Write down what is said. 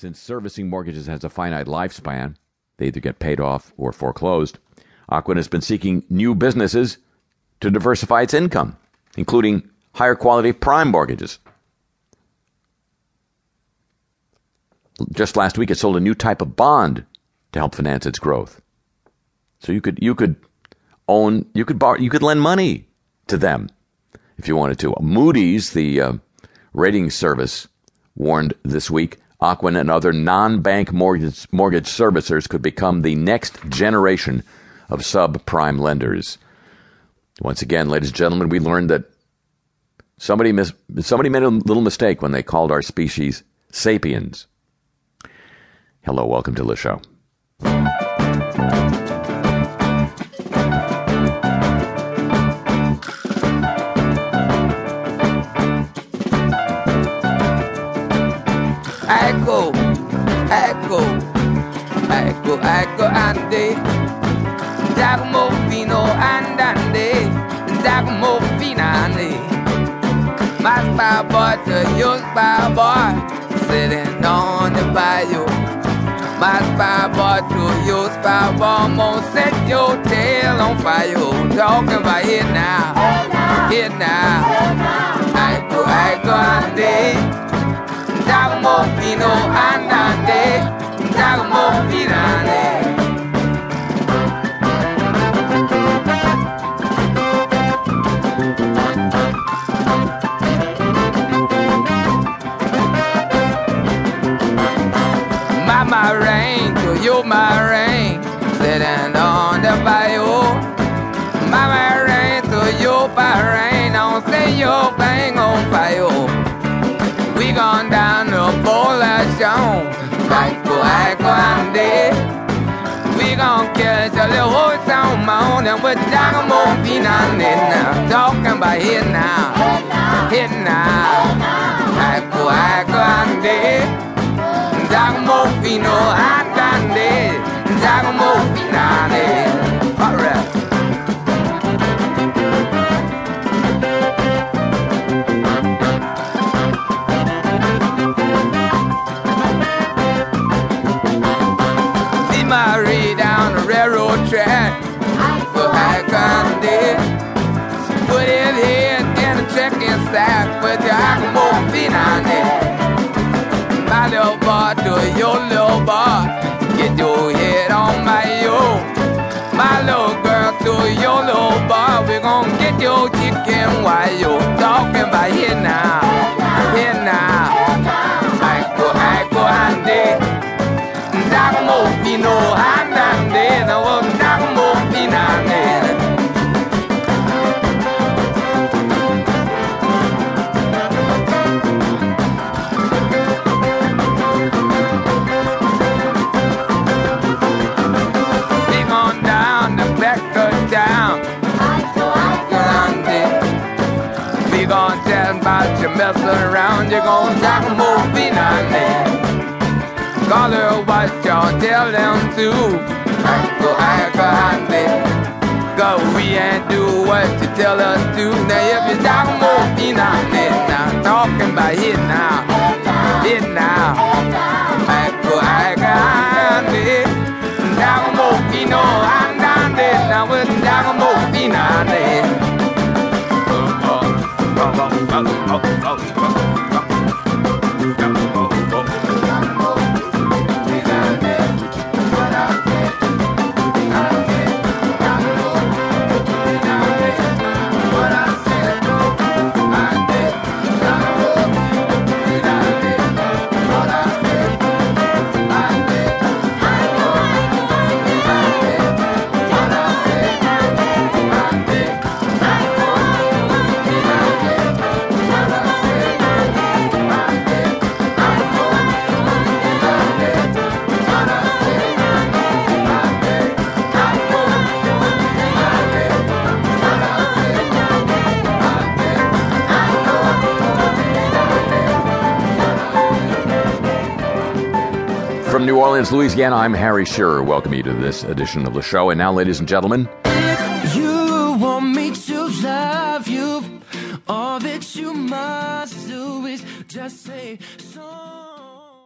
Since servicing mortgages has a finite lifespan, they either get paid off or foreclosed. Ocwen has been seeking new businesses to diversify its income, including higher quality prime mortgages. Just last week, it sold a new type of bond to help finance its growth. So you could you could own you could borrow you could lend money to them if you wanted to. Moody's, the uh, rating service, warned this week Ocwen and other non-bank mortgage mortgage servicers could become the next generation of subprime lenders. Once again, ladies and gentlemen, we learned that somebody mis- somebody made a little mistake when they called our species sapiens. Hello, welcome to the show. Echo, echo, echo, echo, ande. Giacomo fino oh, andande, Giacomo finande. My spy boy to your spy boy, sitting on the bayou. My spy boy to your spy boy, almost set your tail on fire. Talking about it now, it now. Mama rain, to you my rain, oh, sitting on the bayou. My rain, to oh, you my rain, don't say your bang on fire. We gone down the Bolashon, like Guaguande. We gon' catch a little horse on my own and we're more finale now. Talking about here now, here now, head in a checking sack with Giacomo finale. My little boy to your little boy. Get your head on my yo. My little girl to your little boy. We gon' get your chicken while you're talking about here now. Tell about you messing around. You're gon' talk more finale. Call her what y'all tell them to. I go grande. Go we ain't do what you tell us to. Now if you talk more finale, now oh, oh, oh, oh. From New Orleans, Louisiana, I'm Harry Shearer. Welcome you to this edition of the show. And now, ladies and gentlemen. If you want me to love you, all that you must do is just say